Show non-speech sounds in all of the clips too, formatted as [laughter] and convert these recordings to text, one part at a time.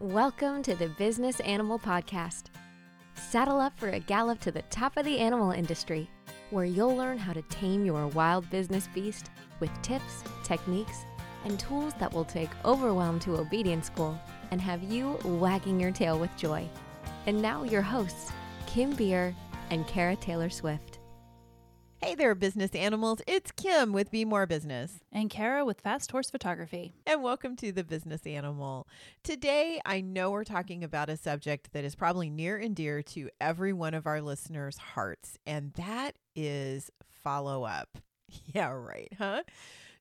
Welcome to the Business Animal Podcast. Saddle up for a gallop to the top of the animal industry, where you'll learn how to tame your wild business beast with tips, techniques, and tools that will take overwhelm to obedience school and have you wagging your tail with joy. And now, your hosts, Kim Beer and Kara Taylor Swift. There, business animals. It's Kim with Be More Business. And Kara with Fast Horse Photography. And welcome to the Business Animal. Today, I know we're talking about a subject that is probably near and dear to every one of our listeners' hearts, and that is follow up. [laughs] Yeah, right, huh?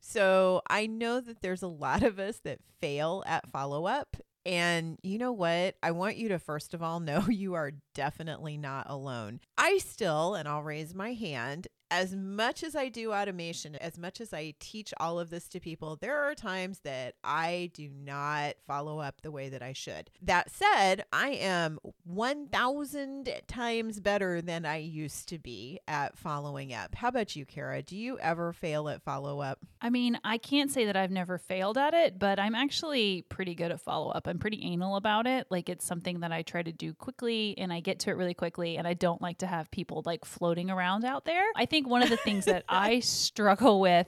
So I know that there's a lot of us that fail at follow up. And you know what? I want you to first of all [laughs] know you are definitely not alone. I still, and I'll raise my hand, as much as I do automation, as much as I teach all of this to people, there are times that I do not follow up the way that I should. That said, I am 1,000 times better than I used to be at following up. How about you, Kara? Do you ever fail at follow up? I mean, I can't say that I've never failed at it, but I'm actually pretty good at follow up. I'm pretty anal about it. Like it's something that I try to do quickly and I get to it really quickly. And I don't like to have people like floating around out there. I think think one of the things that [laughs] I struggle with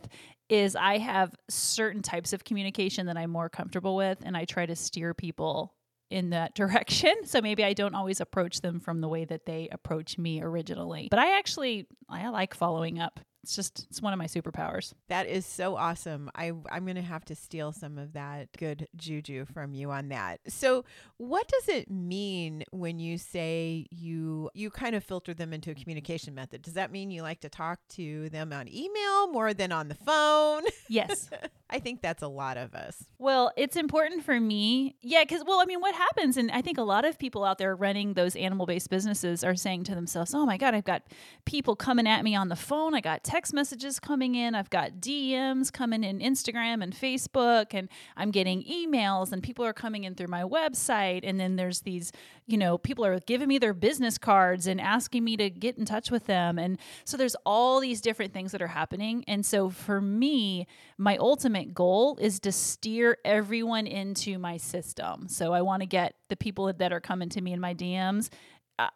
is I have certain types of communication that I'm more comfortable with, and I try to steer people in that [laughs] direction. So maybe I don't always approach them from the way that they approach me originally. But I actually I like following up it's just it's one of my superpowers. That is so awesome. I I'm going to have to steal some of that good juju from you on that. So, what does it mean when you say you you kind of filter them into a communication method? Does that mean you like to talk to them on email more than on the phone? Yes. [laughs] I think that's a lot of us. Well, it's important for me. Yeah, cuz well, I mean, what happens and I think a lot of people out there running those animal-based businesses are saying to themselves, "Oh my god, I've got people coming at me on the phone. I got text messages coming in. I've got DMs coming in Instagram and Facebook, and I'm getting emails, and people are coming in through my website. And then there's these, you know, people are giving me their business cards and asking me to get in touch with them. And so there's all these different things that are happening. And so for me, my ultimate goal is to steer everyone into my system. So I want to get the people that are coming to me in my DMs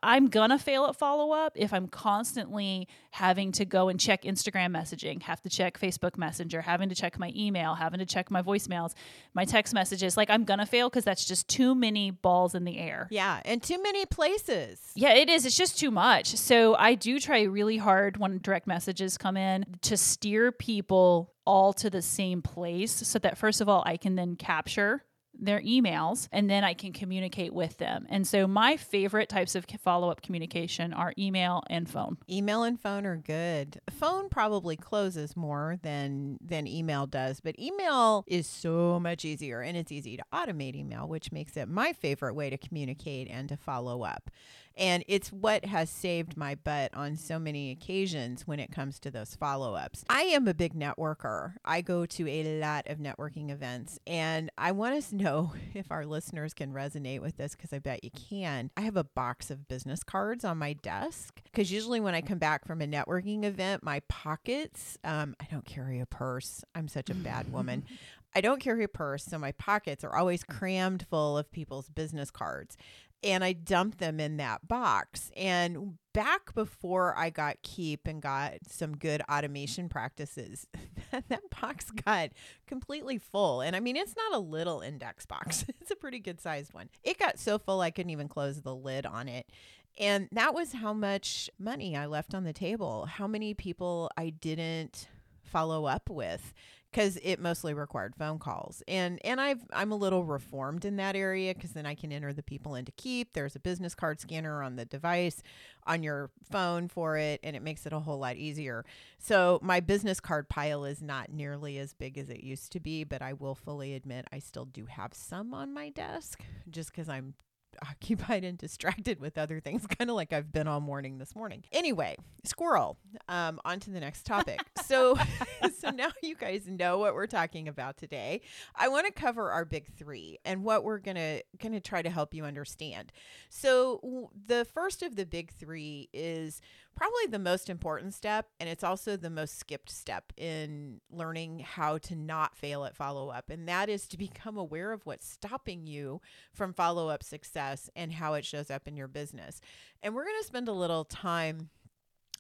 I'm gonna fail at follow up if I'm constantly having to go and check Instagram messaging, have to check Facebook Messenger, having to check my email, having to check my voicemails, my text messages. Like I'm gonna fail because that's just too many balls in the air. Yeah, and too many places. Yeah, it is. It's just too much. So I do try really hard when direct messages come in to steer people all to the same place so that first of all I can then capture their emails and then I can communicate with them. And so my favorite types of follow-up communication are email and phone. Email and phone are good. Phone probably closes more than than email does, but email is so much easier and it's easy to automate email, which makes it my favorite way to communicate and to follow up. And it's what has saved my butt on so many occasions when it comes to those follow ups. I am a big networker. I go to a lot of networking events, and I want us [laughs] to know if our listeners can resonate with this because I bet you can. I have a box of business cards on my desk because usually when I come back from a networking event, my pockets, um, I don't carry a purse. I'm such a bad woman. [laughs] I don't carry a purse, so my pockets are always crammed full of people's business cards and I dumped them in that box. And back before I got Keap and got some good automation practices, [laughs] that box got completely full. And I mean, it's not a little index box, [laughs] it's a pretty good sized one. It got so full I couldn't even close the lid on it. And that was how much money I left on the table, how many people I didn't follow up with because it mostly required phone calls. And and I've I'm a little reformed in that area because then I can enter the people into Keap. There's a business card scanner on the device on your phone for it, and it makes it a whole lot easier. So my business card pile is not nearly as big as it used to be, but I will fully admit I still do have some on my desk just because I'm occupied and distracted with other things, [laughs] kind of like I've been all morning this morning. Anyway, squirrel. Um, on to the next topic. so, [laughs] so now you guys know what we're talking about today. I want to cover our big three and what we're gonna gonna try to help you understand. So, w- the first of the big three is probably the most important step. And it's also the most skipped step in learning how to not fail at follow up. And that is to [laughs] become aware of what's stopping you from follow up success and how it shows up in your business. And we're going to spend a little time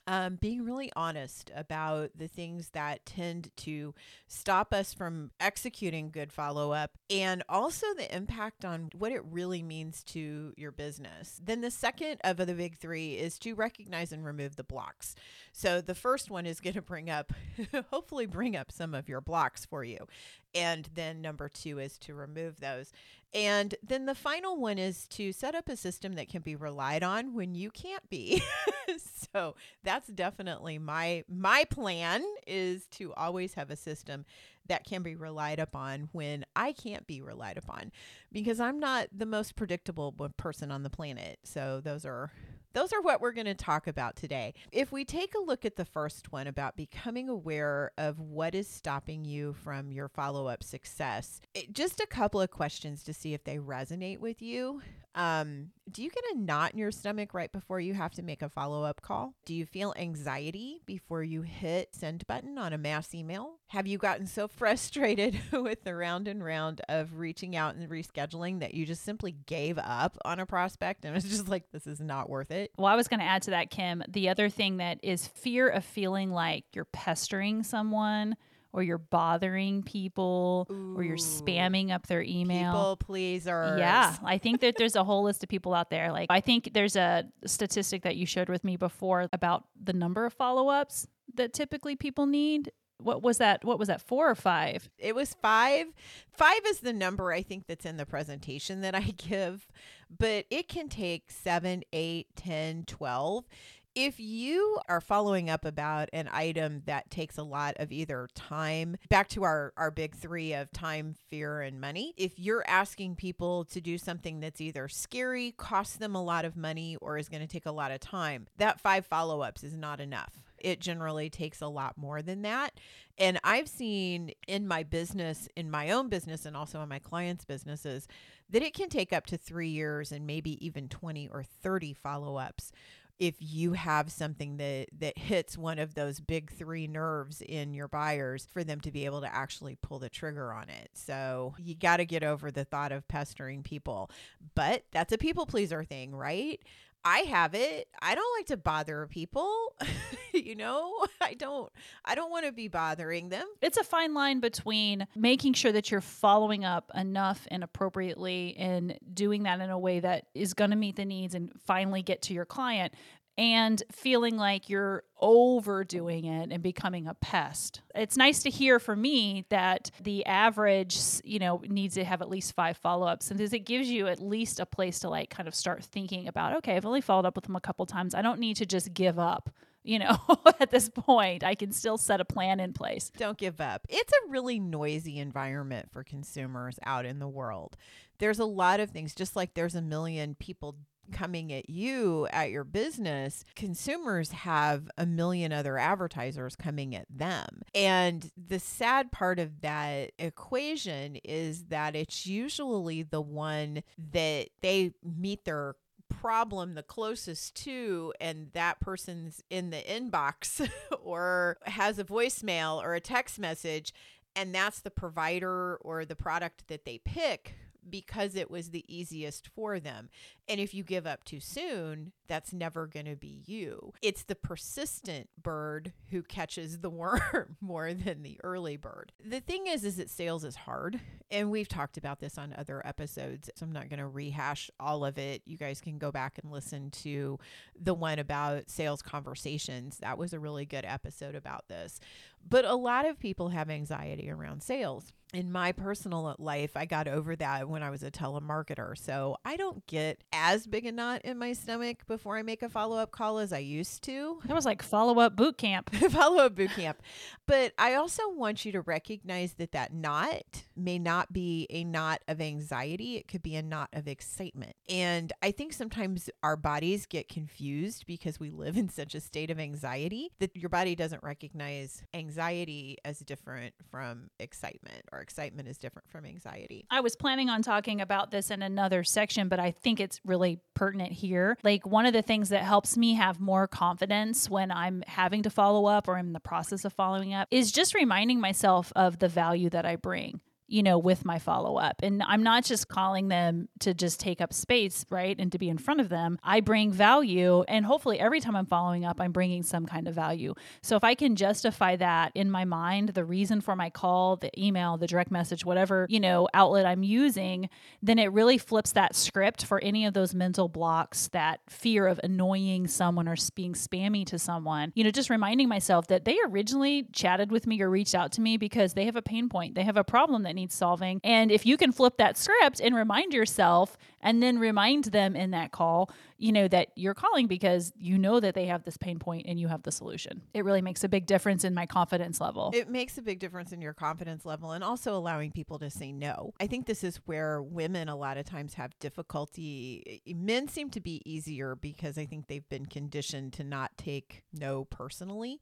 um, being really honest about the things that tend to stop us from executing good follow up and also the impact on what it really means to your business. Then the second of the big three is to recognize and remove the blocks. So the first one is going to bring up, [laughs] hopefully, bring up some of your blocks for you. And then number two is to remove those. And then the final one is to set up a system that can be relied on when you can't be. [laughs] so that's definitely my my plan is to always have a system that can be relied upon when I can't be relied upon because I'm not the most predictable person on the planet. So those are those are what we're going to talk about today. If we take a look at the first one about becoming aware of what is stopping you from your follow up success, it, just a couple of questions to see if they resonate with you. Um, do you get a knot in your stomach right before you have to make a follow up call? Do you feel anxiety before you hit send button on a mass email? Have you gotten so [laughs] frustrated [laughs] with the round and round of reaching out and rescheduling that you just simply gave up on a prospect and it's just like, this is not worth it? Well, I was going to add to that, Kim. The other thing that is fear of feeling like you're pestering someone or you're bothering people Ooh, or you're spamming up their email. People pleasers. Yeah. I think that there's a whole list of people out there. Like, I think there's a statistic that you showed with me before about the number of follow ups that typically people need what was that what was that four or five it was five five is the number i think that's in the presentation that i [laughs] give but it can take seven eight ten twelve if you are following up about an item that takes a lot of either time, back to our, our big three of time, fear, and money, if you're asking people to do something that's either scary, costs them a lot of money, or is going to take a lot of time, that five follow ups is not enough. It generally takes a lot more than that. And I've seen in my business, in my own business, and also in my clients' businesses, that it can take up to three years and maybe even 20 or 30 follow ups if you have something that that hits one of those big three nerves in your buyers for them to be able to actually pull the trigger on it. So you got to get over the thought of pestering people. But that's a people pleaser thing right I have it. I don't like to bother people. [laughs] you know, [laughs] I don't I don't want to be bothering them. It's a fine line between making sure that you're following up enough and appropriately and doing that in a way that is going to meet the needs and finally get to your client and feeling like you're overdoing it and becoming a pest. It's nice to hear from me that the average, you know, needs to have at least five follow-ups and it gives you at least a place to like kind of start thinking about, okay, I've only followed up with them a couple times. I don't need to just give up. You know, [laughs] at this point, I can still set a plan in place. Don't give up. It's a really noisy environment for consumers out in the world. There's a lot of things, just like there's a million people coming at you at your business, consumers have a million other advertisers coming at them. And the sad part of that equation is that it's usually the one that they meet their problem the closest to and that person's in the inbox [laughs] or has a voicemail or a text message and that's the provider or the product that they pick because it was the easiest for them. And if you give up too soon, that's never going to be you. It's the persistent bird who catches the worm [laughs] more than the early bird. The thing is is that sales is hard, and we've talked about this on other episodes. So I'm not going to rehash all of it. You guys can go back and listen to the one about sales conversations. That was a really good episode about this. But a lot of people have anxiety around sales in my personal life, I got over that when I was a telemarketer. So I don't get as big a knot in my stomach before I make a follow up call as I used to. That was like follow up boot camp. [laughs] follow up boot camp. But I also want you to recognize that that knot may not be a knot of anxiety, it could be a knot of excitement. And I think sometimes our bodies get confused because we live in such a state of anxiety that your body doesn't recognize anxiety anxiety as different from excitement, or excitement is different from anxiety. I was planning on talking about this in another section, but I think it's really pertinent here. Like, one of the things that helps me have more confidence when I'm having to follow up or I'm in the process of following up is just reminding myself of the value that I bring you know, with my follow up. And I'm not just calling them to just take up space, right? And to be in front of them. I bring value. And hopefully, every time I'm following up, I'm bringing some kind of value. So if I can justify that in my mind, the reason for my call, the email, the direct message, whatever, you know, outlet I'm using, then it really flips that script for any of those mental blocks, that fear of annoying someone or being spammy to someone. You know, just reminding myself that they originally chatted with me or reached out to me because they have a pain point, they have a problem that needs needs solving. And if you can flip that script and remind yourself and then remind them in that call, you know, that you're calling because you know that they have this pain point and you have the solution. It really makes a big difference in my confidence level. It makes a big difference in your confidence level and also allowing people to say no. I think this is where women a lot of times have difficulty. Men seem to be easier because I think they've been conditioned to not take no personally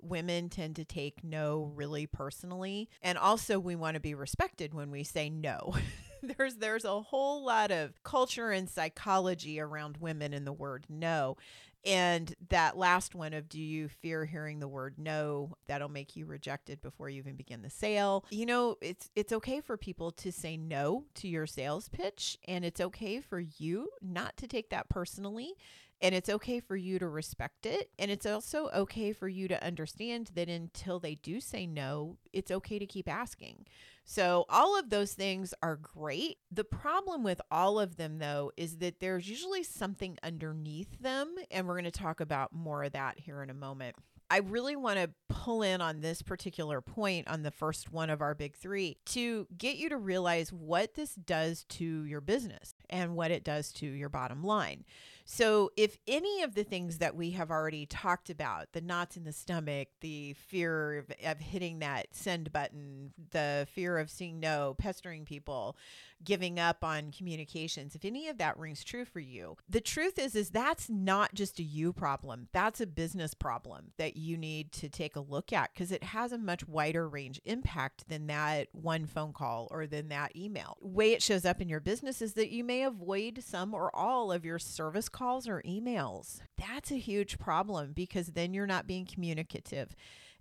women tend to take no really personally. And also we want to be respected when we say no. [laughs] there's there's a whole lot of culture and psychology around women and the word no. And that last one of do you fear hearing the word no that'll make you rejected before you even begin the sale. You know, it's it's okay for people to say no to your sales pitch and it's okay for you not to take that personally and it's okay for you to respect it. And it's also okay for you to understand that until they do say no, it's okay to keep asking. So, all of those things are great. The problem with all of them, though, is that there's usually something underneath them. And we're going to talk about more of that here in a moment. I really want to pull in on this particular point on the first one of our big three to get you to realize what this does to your business and what it does to your bottom line. So, if any of the things that we have already talked about the knots in the stomach, the fear of, of hitting that send button, the fear of seeing no, pestering people, giving up on communications, if any of that rings true for you, the truth is is that's not just a you problem. That's a business problem that you need to take a look at because it has a much wider range impact than that one phone call or than that email. Way it shows up in your business is that you may avoid some or all of your service calls or emails. That's a huge problem because then you're not being communicative.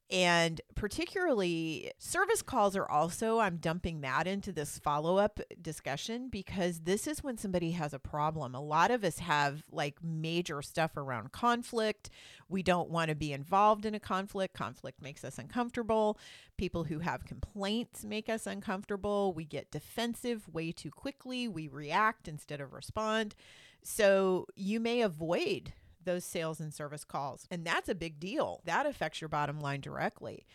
And particularly, service calls are also, I'm dumping that into this follow up discussion because this is when somebody has a problem. A lot of us have like major stuff around conflict. We don't want to be involved in a conflict. Conflict makes us uncomfortable. People who have complaints make us uncomfortable. We get defensive way too quickly. We react instead of respond. So you may avoid those sales and service calls. And that's a big deal. That affects your bottom line directly.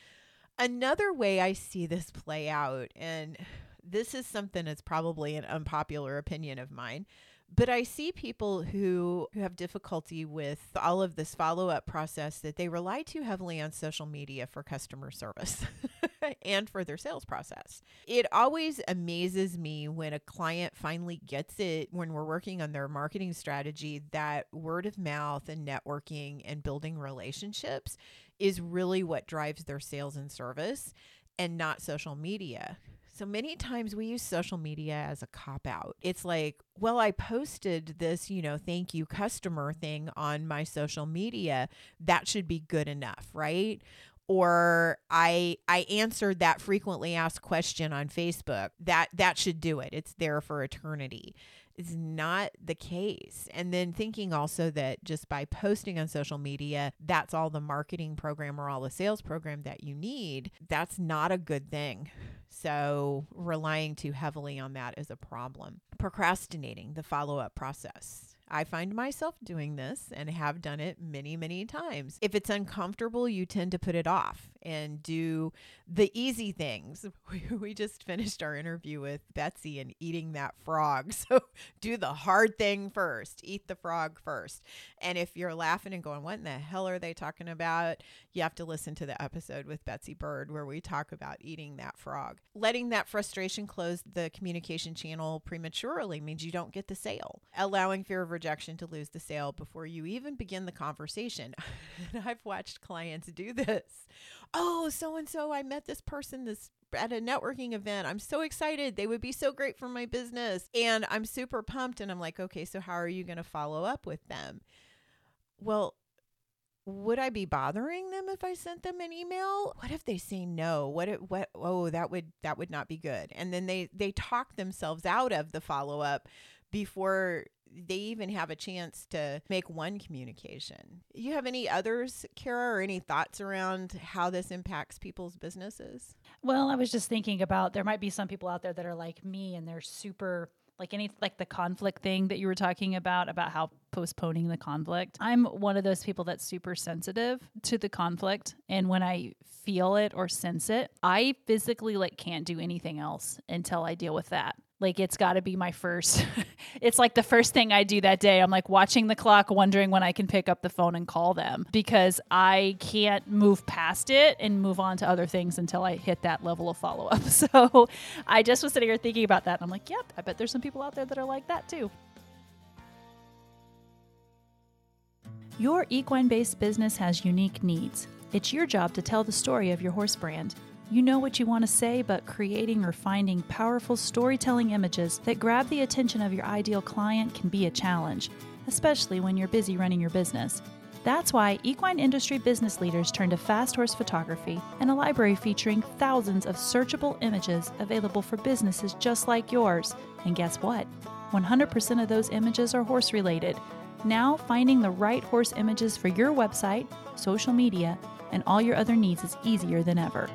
Another way I see this play out, and [sighs] this is something that's probably an unpopular opinion of mine, but I see people who, who have difficulty with all of this follow up process that they rely too heavily on social media for customer service [laughs] and for their sales process. It always amazes me when a client finally gets it when we're working on their marketing strategy that word of mouth and networking and building relationships is really what drives their sales and service and not social media. So many times we use social media as a cop out. It's like, well, I posted this, you know, thank you customer thing on my social media. That should be good enough, right? Or I I answered that frequently asked question on Facebook. That that should do it. It's there for eternity is not the case. And then thinking also that just by posting on social media, that's all the marketing program or all the sales program that you need, that's not a good thing. So relying too heavily on that is a problem. Procrastinating the follow up process. I find myself doing this and have done it many, many times. If it's uncomfortable, you tend to put it off and do the easy things. [laughs] We just finished our interview with Betsy and eating that frog. [laughs] So do the hard thing first, eat the frog first. And if you're laughing and going, what in the hell are they talking about? You have to listen to the episode with Betsy Bird where we talk about eating that frog. Letting that frustration close the communication channel prematurely means you don't get the sale. Allowing fear of rejection to lose the sale before you even begin the conversation. [laughs] and I've watched clients do this oh, so and so, I met this person this at a networking event. I'm so excited. They would be so great for my business. And I'm super pumped. And I'm like, okay, so how are you going to follow up with them? Well, would I be bothering them if I sent them an email? What if they say no? What if, what oh that would that would not be good. And then they they talk themselves out of the follow up before they even have a chance to make one communication. You have any others, Kara, or any thoughts around how this impacts people's businesses? Well, I was just thinking about there might be some people out there that are like me and they're super like any like the conflict thing that you were talking about about how postponing the conflict. I'm one of those people that's super sensitive to the conflict and when I feel it or sense it, I physically like can't do anything else until I deal with that. Like it's got to be my first. [laughs] it's like the first thing I do that day. I'm like watching the clock, wondering when I can pick up the phone and call them because I can't move past it and move on to other things until I hit that level of follow up. [laughs] So I just was sitting here thinking about that. And I'm like, yep, I bet there's some people out there that are like that too. Your equine based business has unique needs. It's your job to tell the story of your horse brand. You know what you want to say, but creating or finding powerful storytelling images that grab the attention of your ideal client can be a challenge, especially when you're busy running your business. That's why equine industry business leaders turn to Fast Horse Photography and a library featuring thousands of searchable images available for businesses just like yours. And guess what? 100% of those images are horse related. Now, finding the right horse images for your website, social media, and all your other needs is easier than ever.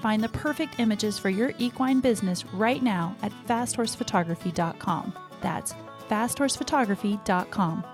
Find the perfect images for your equine business right now at fasthorsephotography.com. That's fasthorsephotography.com.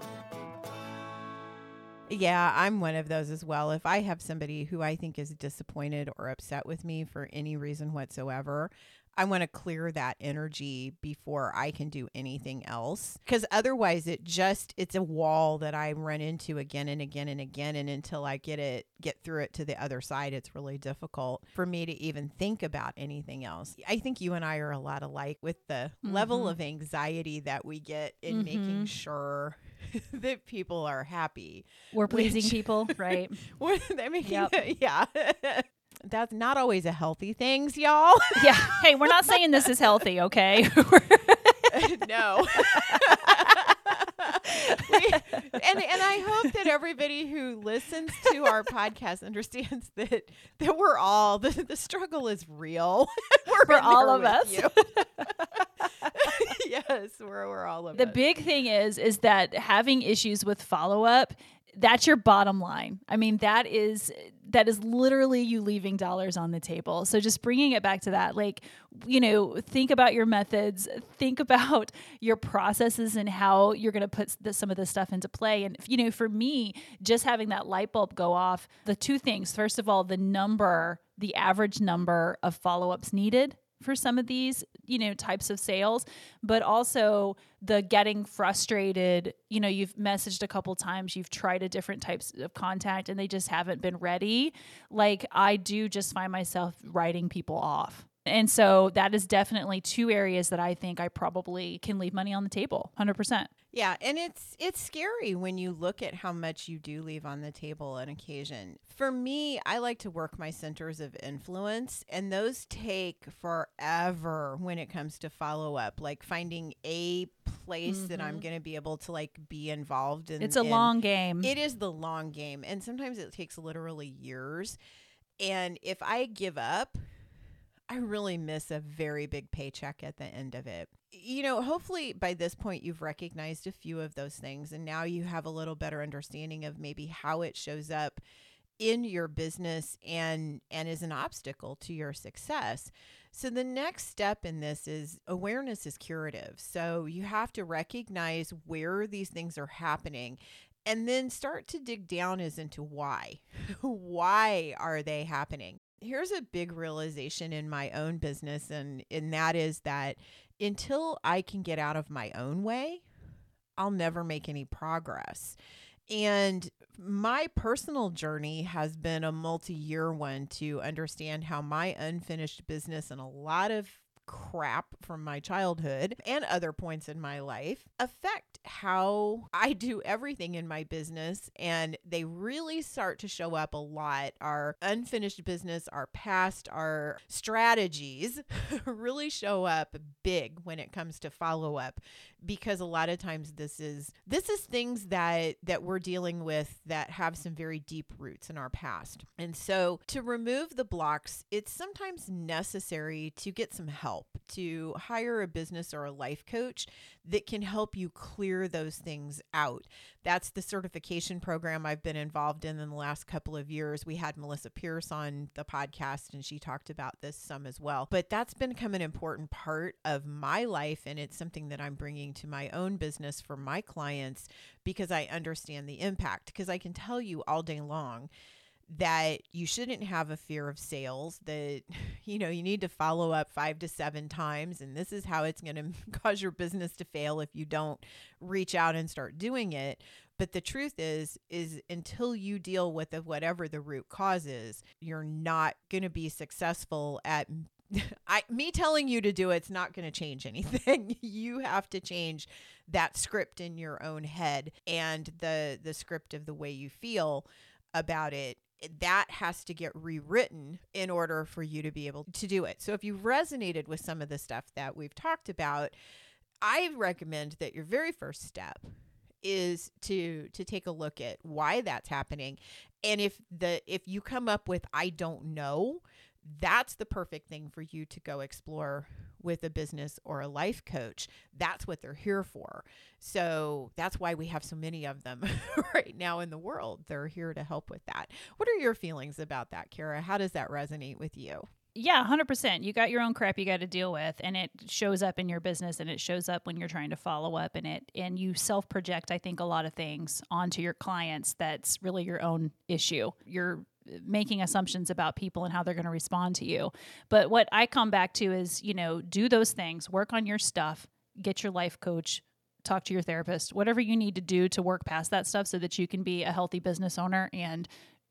Yeah, I'm one of those as well. If I have somebody who I think is disappointed or upset with me for any reason whatsoever, I want to clear that energy before I can do anything else. Because otherwise, it just, it's a wall that I run into again and again and again. And until I get it, get through it to the other side, it's really difficult for me to even think about anything else. I think you and I are a lot alike with the mm-hmm. level of anxiety that we get in mm-hmm. making sure [laughs] that people are happy. We're pleasing which, people, [laughs] right? they're making, [laughs] yep. yeah that's not always a healthy things, y'all. yeah. Hey, we're not saying this is healthy, okay? no. We, and and I hope that everybody who listens to our podcast understands that that we're all the, the struggle is real. [laughs] we're For all of us. [laughs] yes, we're we're all of the us. big thing is is that having issues with follow up that's your bottom line. I mean, that is that is literally you leaving dollars on the table. So just bringing it back to that, like, you know, think about your methods, think about [laughs] your processes and how you're going to put some of this stuff into play. And you know, for me, just having that light bulb go off, the two things. First of all, the number, the average number of follow-ups needed for some of these, you know, types of sales, but also the getting frustrated, you know, you've messaged a couple times, you've tried a different types of contact and they just haven't been ready. Like I do just find myself writing people off. And so that is definitely two areas that I think I probably can leave money on the table 100%. Yeah, and it's it's scary when you look at how much you do leave on the table on occasion. For me, I like to work my centers of influence and those take forever when it comes to follow up, like finding a place mm-hmm. that I'm mm-hmm. going to be able to like be involved in. It's a in. long game. It is the long game and sometimes it takes literally years. And if I give up, I really miss a very big paycheck at the end of it. You know, hopefully by this point you've recognized a few of those things and now you have a little better understanding of maybe how it shows up in your business and and is an obstacle to your success. So the next step in this is awareness is curative. So you have to recognize where these things are happening and then start to dig down as into why. [laughs] why are they happening? here's a big realization in my own business and and that is that until I can get out of my own way, I'll never make any progress. And my personal journey has been a multi year one to understand how my unfinished business and a lot of crap from my childhood and other points in my life affect how I do everything in my business. And they really start to show up a lot. Our unfinished business, our past, our strategies [laughs] really show up big when it comes to follow up because a lot of times this is this is things that that we're dealing with that have some very deep roots in our past. And so to remove the blocks, it's sometimes necessary to get some help, to hire a business or a life coach that can help you clear those things out. That's the certification program I've been involved in in the last couple of years. We had Melissa Pierce on the podcast and she talked about this some as well. But that's become an important part of my life and it's something that I'm bringing to my own business for my clients because I understand the impact. Because I can tell you all day long that you shouldn't have a fear of sales that [laughs] you know you need to follow up 5 to 7 times and this is how it's going [laughs] to cause your business to fail if you don't reach out and start doing it but the truth is is until you deal with whatever the root cause is you're not going to be successful at [laughs] I me telling you to do it's not going to change anything. you have to change that script in your own head and the the script of the way you feel about it that has to get rewritten in order for you to be able to do it. So if you've resonated with some of the stuff that we've talked about, I recommend that your very first step is to to take a look at why that's happening and if the if you come up with I don't know, that's the perfect thing for you to go explore with a business or a life coach. That's what they're here for. So that's why we have so many of them [laughs] right now in the world. They're here to help with that. What are your feelings about that, Kara? How does that resonate with you? Yeah, 100%. You got your own crap you got to deal with and it shows up in your business and it shows up when you're trying to follow up and it and you self-project I think a lot of things onto your clients that's really your own issue. You're making assumptions about people and how they're going to respond to you. But what I come back to is, you know, do those things, work on your stuff, get your life coach, talk to your therapist, whatever you need to do to work past that stuff so that you can be a healthy business owner and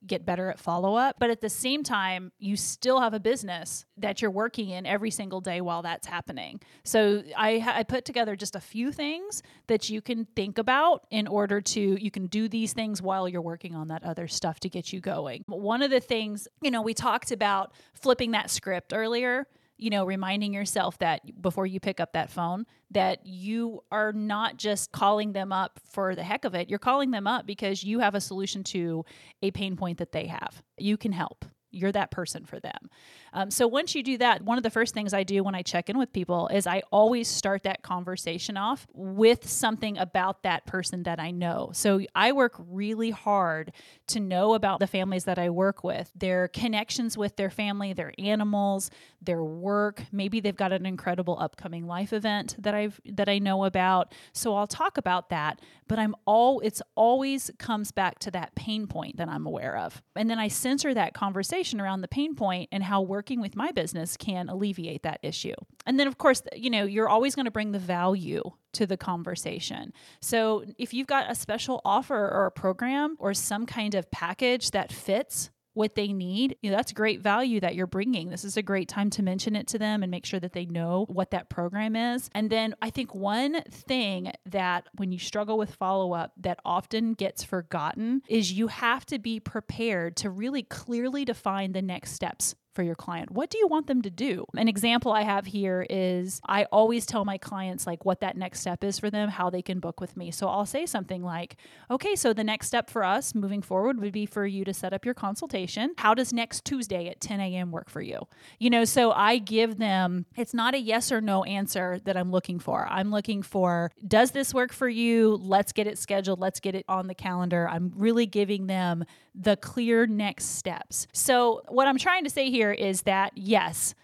get better at follow up. But at the same time, you still have a business that you're working in every single day while that's happening. So I, I put together just a few things that you can think about in order to, you can do these things while you're working on that other stuff to get you going. One of the things, you know, we talked about flipping that script earlier you know, reminding yourself that before you pick up that phone, that you are not just calling them up for the heck of it. You're calling them up because you have a solution to a pain point that they have. You can help you're that person for them. Um, so once you do that, one of the first things I do when I check in with people is I always start that conversation off with something about that person that I know. So I work really hard to know about the families that I work with, their connections with their family, their animals, their work. Maybe they've got an incredible upcoming life event that I've that I know about. So I'll talk about that, but I'm all it's always comes back to that pain point that I'm aware of. And then I censor that conversation around the pain point and how working with my business can alleviate that issue. And then of course, you know, you're always going to bring the value to the conversation. So if you've got a special offer or a program or some kind of package that fits what they need, you know, that's great value that you're bringing. This is a great time to mention it to them and make sure that they know what that program is. And then I think one thing that when you struggle with follow up that often gets forgotten is you have to be prepared to really clearly define the next steps for your client? What do you want them to do? An example I have here is I always tell my clients like what that next step is for them, how they can book with me. So I'll say something like, okay, so the next step for us moving forward would be for you to set up your consultation. How does next Tuesday at 10 a.m. work for you? You know, so I give them, it's not a yes or no answer that I'm looking for. I'm looking for, does this work for you? Let's get it scheduled. Let's get it on the calendar. I'm really giving them the clear next steps. So, what I'm trying to say here is that yes,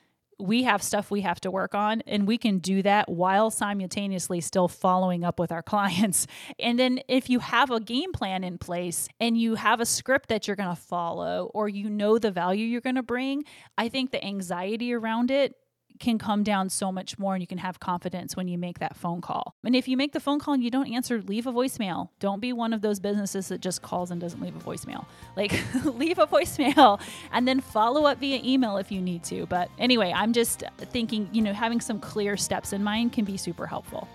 we have stuff we have to work on, and we can do that while simultaneously still following up with our [laughs] clients. And then, if you have a game plan in place and you have a script that you're going to follow, or you know the value you're going to bring, I think the anxiety around it can come down so much more and you can have confidence when you make that phone call. And if you make the phone call and you don't answer, leave a voicemail. Don't be one of those businesses that just calls and doesn't leave a voicemail. Like, [laughs] leave a voicemail and then follow up via email if you need to. But anyway, I'm just thinking, you know, having some clear steps in mind can be super helpful.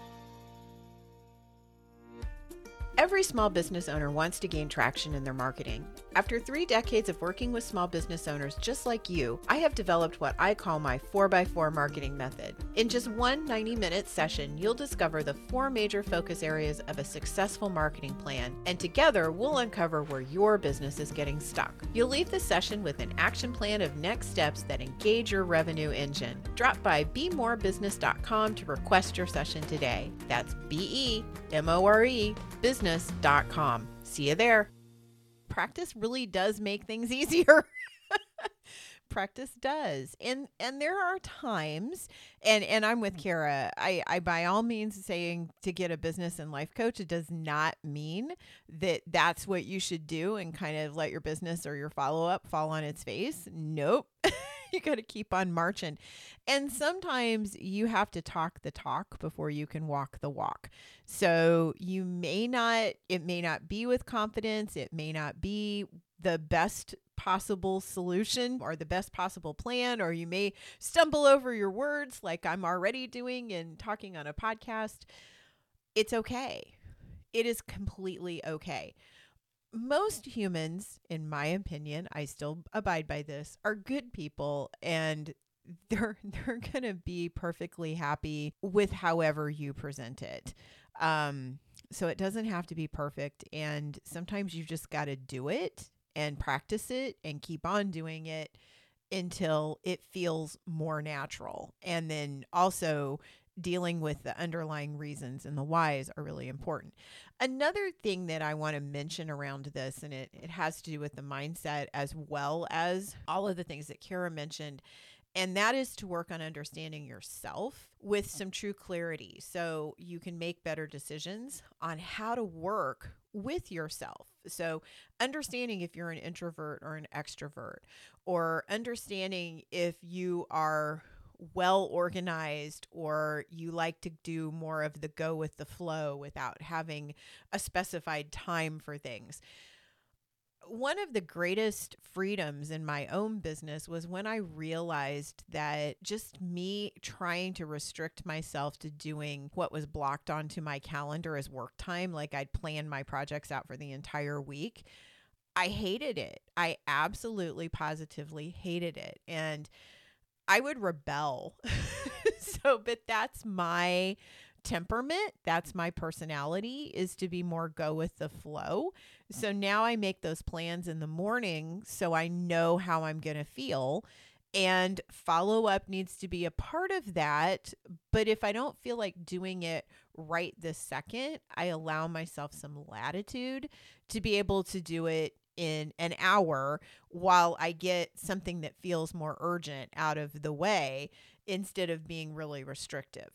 Every small business owner wants to gain traction in their marketing. After three decades of working with small business owners just like you, I have developed what I call my 4x4 marketing method. In just one 90 minute session, you'll discover the four major focus areas of a successful marketing plan, and together we'll uncover where your business is getting stuck. You'll leave the session with an action plan of next steps that engage your revenue engine. Drop by bemorebusiness.com to request your session today. That's B E M O R E business.com. See you there practice really does make things [laughs] easier. practice does. And and there are times and and i'm with mm-hmm. kara i i by all means saying to get a business and life coach it does not mean that that's what you should do and kind of let your business or your follow-up fall on its face. Nope [laughs] you got to keep on marching. And sometimes you have to talk the talk before you can walk the walk. So you may not, it may not be with confidence, it may not be the best possible solution or the best possible plan, or you may stumble over your words like I'm already doing and talking on a podcast. It's okay. It is completely okay most humans, in my opinion, I still abide by this, are good people and [laughs] they're they're gonna be perfectly happy with however you present it. Um, so it doesn't have to be perfect, and sometimes you just got to do it and practice it and keep on doing it until it feels more natural. And then also dealing with the underlying reasons and the whys are really important. Another thing that I want to mention around this, and it, it has to do with the mindset as well as all of the things that Kara mentioned, and that is to work on understanding yourself with some true clarity so you can make better decisions on how to work with yourself. So, understanding if you're an introvert or an extrovert, or understanding if you are well organized or you like to do more of the go with the flow without having a specified time for things. One of the greatest freedoms in my own business was when I realized that just me trying to restrict myself to doing what was blocked onto my calendar as work time, like I'd plan my projects out for the entire week. I hated it. I absolutely positively hated it. And I would rebel. [laughs] so, but that's my temperament. That's my personality is to be more go with the flow. So now I make those plans in the morning so I know how I'm going to feel. And follow up needs to be a part of that. But if I don't feel like doing it right this second, I allow myself some latitude to be able to do it in an hour while I get something that feels more urgent out of the way instead of being really restrictive.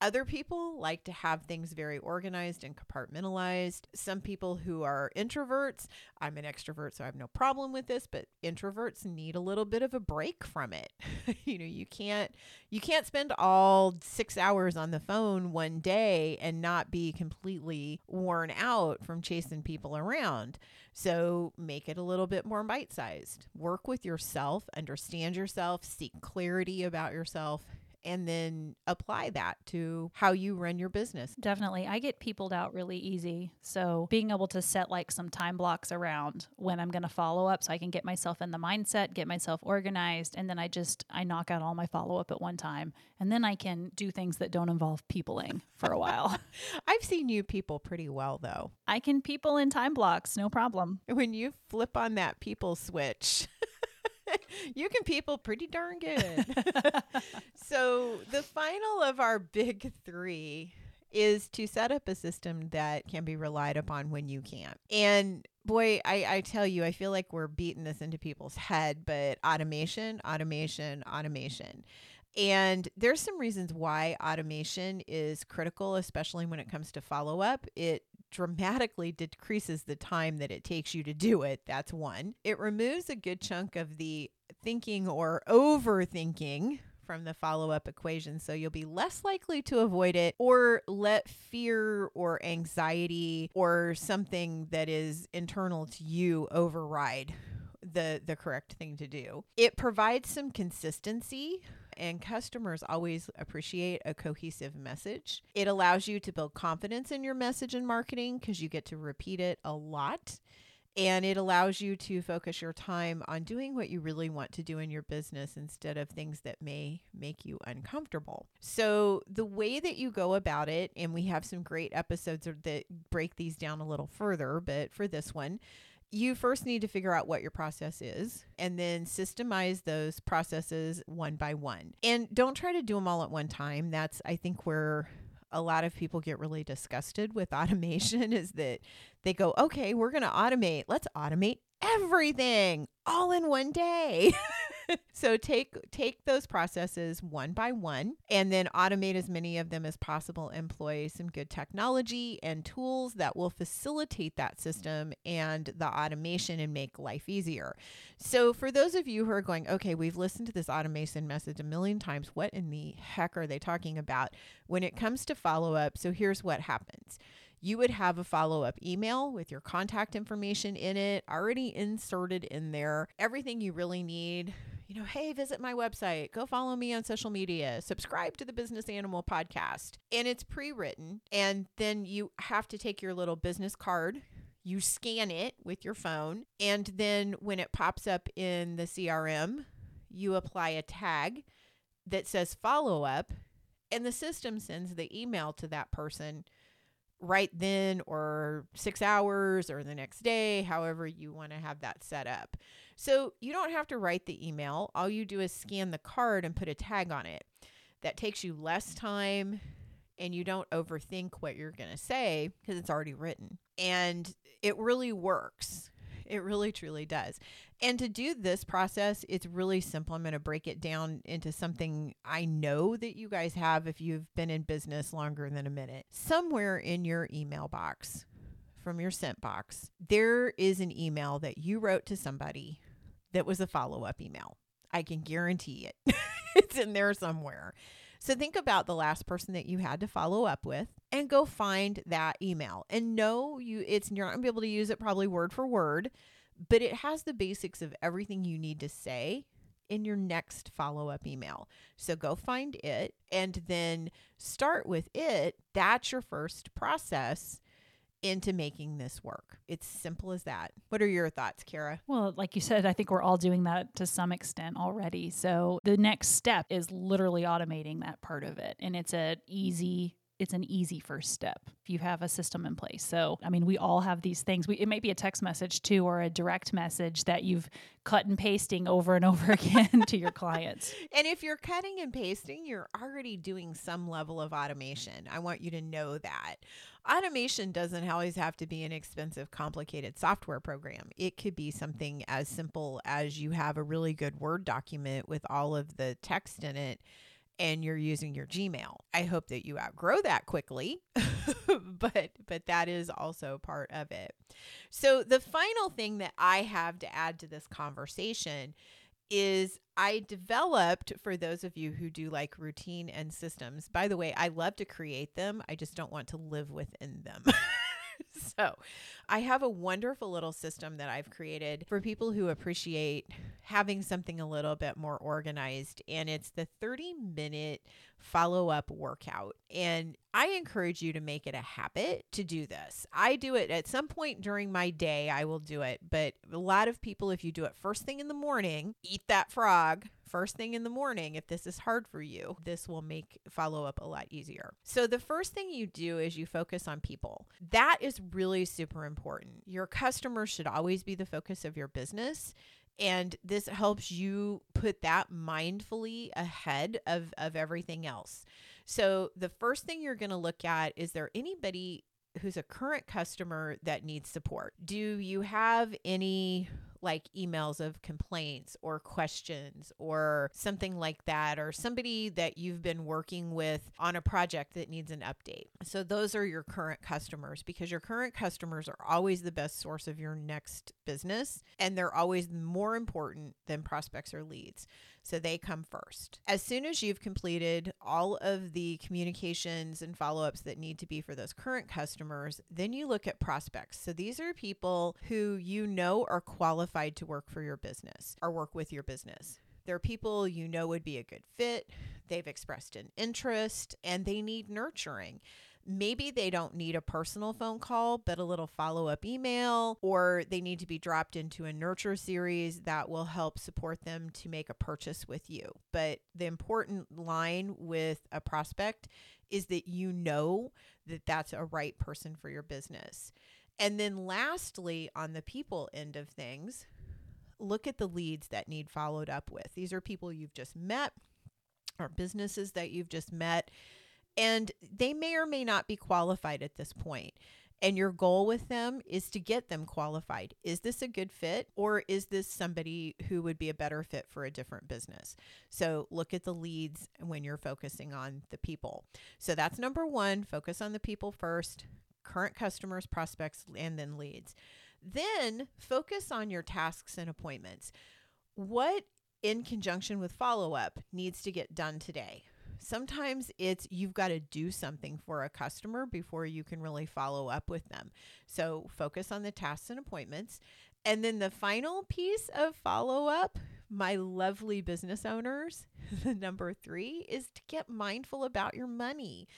Other people like to have things very organized and compartmentalized. Some people who are introverts, I'm an extrovert, so I have no problem with this, but introverts need a little bit of a break from it. [laughs] you know, you can't you can't spend all 6 hours on the phone one day and not be completely worn out from chasing people around. So make it a little bit more bite-sized. Work with yourself, understand yourself, seek clarity about yourself and then apply that to how you run your business. Definitely. I get peopled out really easy. So being able to set like some time blocks around when I'm going to follow up so I can get myself in the mindset, get myself organized, and then I just I knock out all my follow up at one time and then I can do things that don't involve peopling for a while. [laughs] I've seen you people pretty well though. I can people in time blocks, no problem. When you flip on that people switch, [laughs] [laughs] you can people pretty darn good. [laughs] [laughs] so, the final of our big three is to set up a system that can be relied upon when you can't. And boy, I, I tell you, I feel like we're beating this into people's head, but automation, automation, automation. And there's some reasons why automation is critical, especially when it comes to follow up. It dramatically decreases the time that it takes you to do it. That's one. It removes a good chunk of the thinking or overthinking from the follow up equation. So you'll be less likely to avoid it or let fear or anxiety or something that is internal to you override the the correct thing to do. It provides some consistency and customers always appreciate a cohesive message. It allows you to build confidence in your message and marketing because you get to repeat it a lot. And it allows you to focus your time on doing what you really want to do in your business instead of things that may make you uncomfortable. So, the way that you go about it, and we have some great episodes that break these down a little further, but for this one, you first need to figure out what your process is and then systemize those processes one by one. And don't try to do them all at one time. That's, I think, where a lot of people get really disgusted with [laughs] automation is that they go, okay, we're going to automate. Let's automate everything all in one day. [laughs] [laughs] so take take those processes one by one and then automate as many of them as possible. Employ some good technology and tools that will facilitate that system and the automation and make life easier. So for those of you who are going okay we've listened to this automation message a million times. What in the heck are they talking about? When it comes to follow up so here's what happens. You would have a follow up email with your contact information in it already inserted in there, everything you really need you know, hey, visit my website, go follow me on social media, subscribe to the Business Animal podcast. And it's pre written. And then you have to take your little business card. You scan it with your phone. And then when it pops up in the CRM, you apply a tag that says follow up. And the system sends the email to that person right then or six hours or the next day, however you want to have that set up. So you don't have to write the email. All you do is scan the card and put a tag on it. That takes you less time and you don't overthink what you're going to say because it's already written. And it really works. It really truly does. And to do this process, it's really simple. I'm going to break it down into something I know that you guys have if you've been in business longer than a minute. Somewhere in your email box, from your sent box, there is an email that you wrote to somebody that was a follow up email. I can guarantee it. [laughs] it's in there somewhere. So think about the last person that you had to follow up with and go find that email. And no, you it's you're not gonna be able to use it probably word for word, but it has the basics of everything you need to say in your next follow up email. So go find it and then start with it. That's your first process into making this work. It's simple as that. What are your thoughts, Kara? Well, like you said, I think we're all doing that to some extent already. So the next step is literally automating that part of it. And it's an easy it's an easy first step if you have a system in place. So, I mean, we all have these things. We, it may be a text message too, or a direct message that you've cut and pasting over and over [laughs] again to your clients. And if you're cutting and pasting, you're already doing some level of automation. I want you to know that. Automation doesn't always have to be an expensive, complicated software program. It could be something as simple as you have a really good Word document with all of the text in it and you're using your Gmail. I hope that you outgrow that quickly, [laughs] but but that is also part of it. So the final thing that I have to add to this conversation is I developed for those of you who do like routine and systems. By the way, I love to create them. I just don't want to live within them. [laughs] [laughs] so, I have a wonderful little system that I've created for people who appreciate having something a little bit more organized. And it's the 30 minute follow up workout. And I encourage you to make it a habit to do this. I do it at some point during my day, I will do it. But a lot of people, if you do it first thing in the morning, eat that frog first thing in the morning, if this is hard for you, this will make follow up a lot easier. So, the first thing you do is you focus on people. That is really super important. Your customers should always be the focus of your business. And this helps you put that mindfully ahead of, of everything else. So, the first thing you're going to look at is there anybody who's a current customer that needs support? Do you have any like emails of complaints or questions or something like that, or somebody that you've been working with on a project that needs an update. So, those are your current customers because your current customers are always the best source of your next business and they're always more important than prospects or leads. So they come first. As soon as you've completed all of the communications and follow ups that need to be for those current customers, then you look at prospects. So these are people who you know are qualified to work for your business or work with your business. They're people you know would be a good fit. They've expressed an interest and they need nurturing maybe they don't need a personal phone call, but a little follow up email, or they need to be dropped into a nurture series that will help support them to make a purchase with you. But the important line with a prospect is that you know that that's a right person for your business. And then, lastly, on the people end of things, look at the leads that need followed up with. These are people you've just met or businesses that you've just met and they may or may not be qualified at this point. And your goal with them is to get them qualified. Is this a good fit or is this somebody who would be a better fit for a different business? So look at the leads when you're focusing on the people. So that's number one focus on the people first, current customers, prospects, and then leads. Then focus on your tasks and appointments. What in conjunction with follow up needs to get done today? Sometimes it's you've got to do something for a customer before you can really follow up with them. So focus on the tasks and appointments. And then the final piece of follow up, my lovely business owners, [laughs] the number three is to get mindful about your money.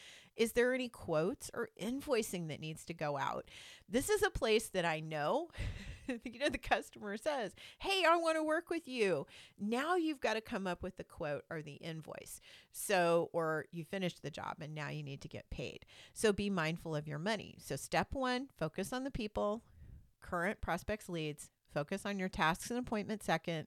Is there any quotes or invoicing that needs to go out? This is a place that I know [laughs] you know, the customer says, Hey, I want to work with you. Now you've got to come up with the quote or the invoice. So, or you finished the job and now you need to get paid. So be mindful of your money. So, step one, focus on the people, current prospects leads, focus on your tasks and appointments second.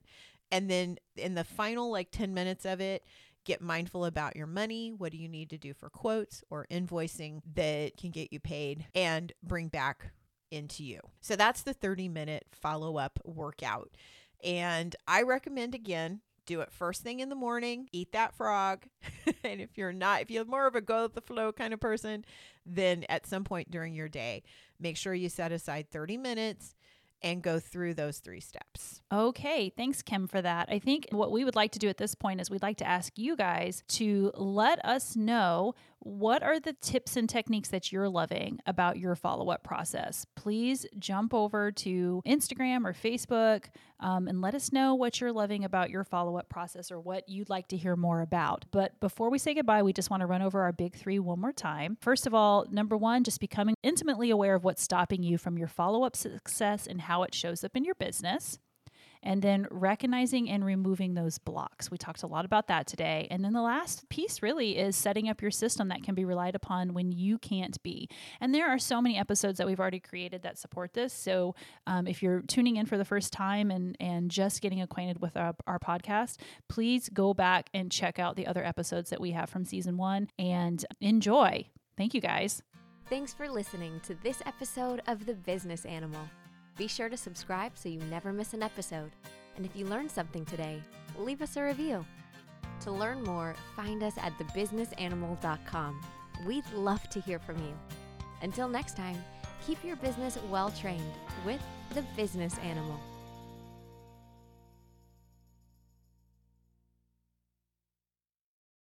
And then in the final like 10 minutes of it, get mindful about your money. What do you need to do for quotes or invoicing that can get you paid and bring back into you. So that's the 30 minute follow up workout. And I recommend again, do it first thing in the morning, eat that frog. [laughs] and if you're not, if you're more of a go with the flow kind of person, then at some point during your day, make sure you set aside 30 minutes and go through those three steps. Okay, thanks, Kim, for that. I think what we would like to do at this point is we'd like to ask you guys to let us know what are the tips and techniques that you're loving about your follow up process? Please jump over to Instagram or Facebook um, and let us know what you're loving about your follow up process or what you'd like to hear more about. But before we say goodbye, we just want to run over our big three one more time. First of all, number one, just becoming intimately aware of what's stopping you from your follow up success and how it shows up in your business and then recognizing and removing those blocks. We talked a lot about that today. And then the last piece really is setting up your system that can be relied upon when you can't be. And there are so many episodes that we've already created that support this. So um, if you're tuning in for the first time and, and just getting acquainted with our, our podcast, please go back and check out the other episodes that we have from season one and enjoy. Thank you guys. Thanks for listening to this episode of The Business Animal. Be sure to subscribe so you never miss an episode. And if you learned something today, leave us a review. To learn more, find us at thebusinessanimal.com. We'd love to hear from you. Until next time, keep your business well trained with The Business Animal.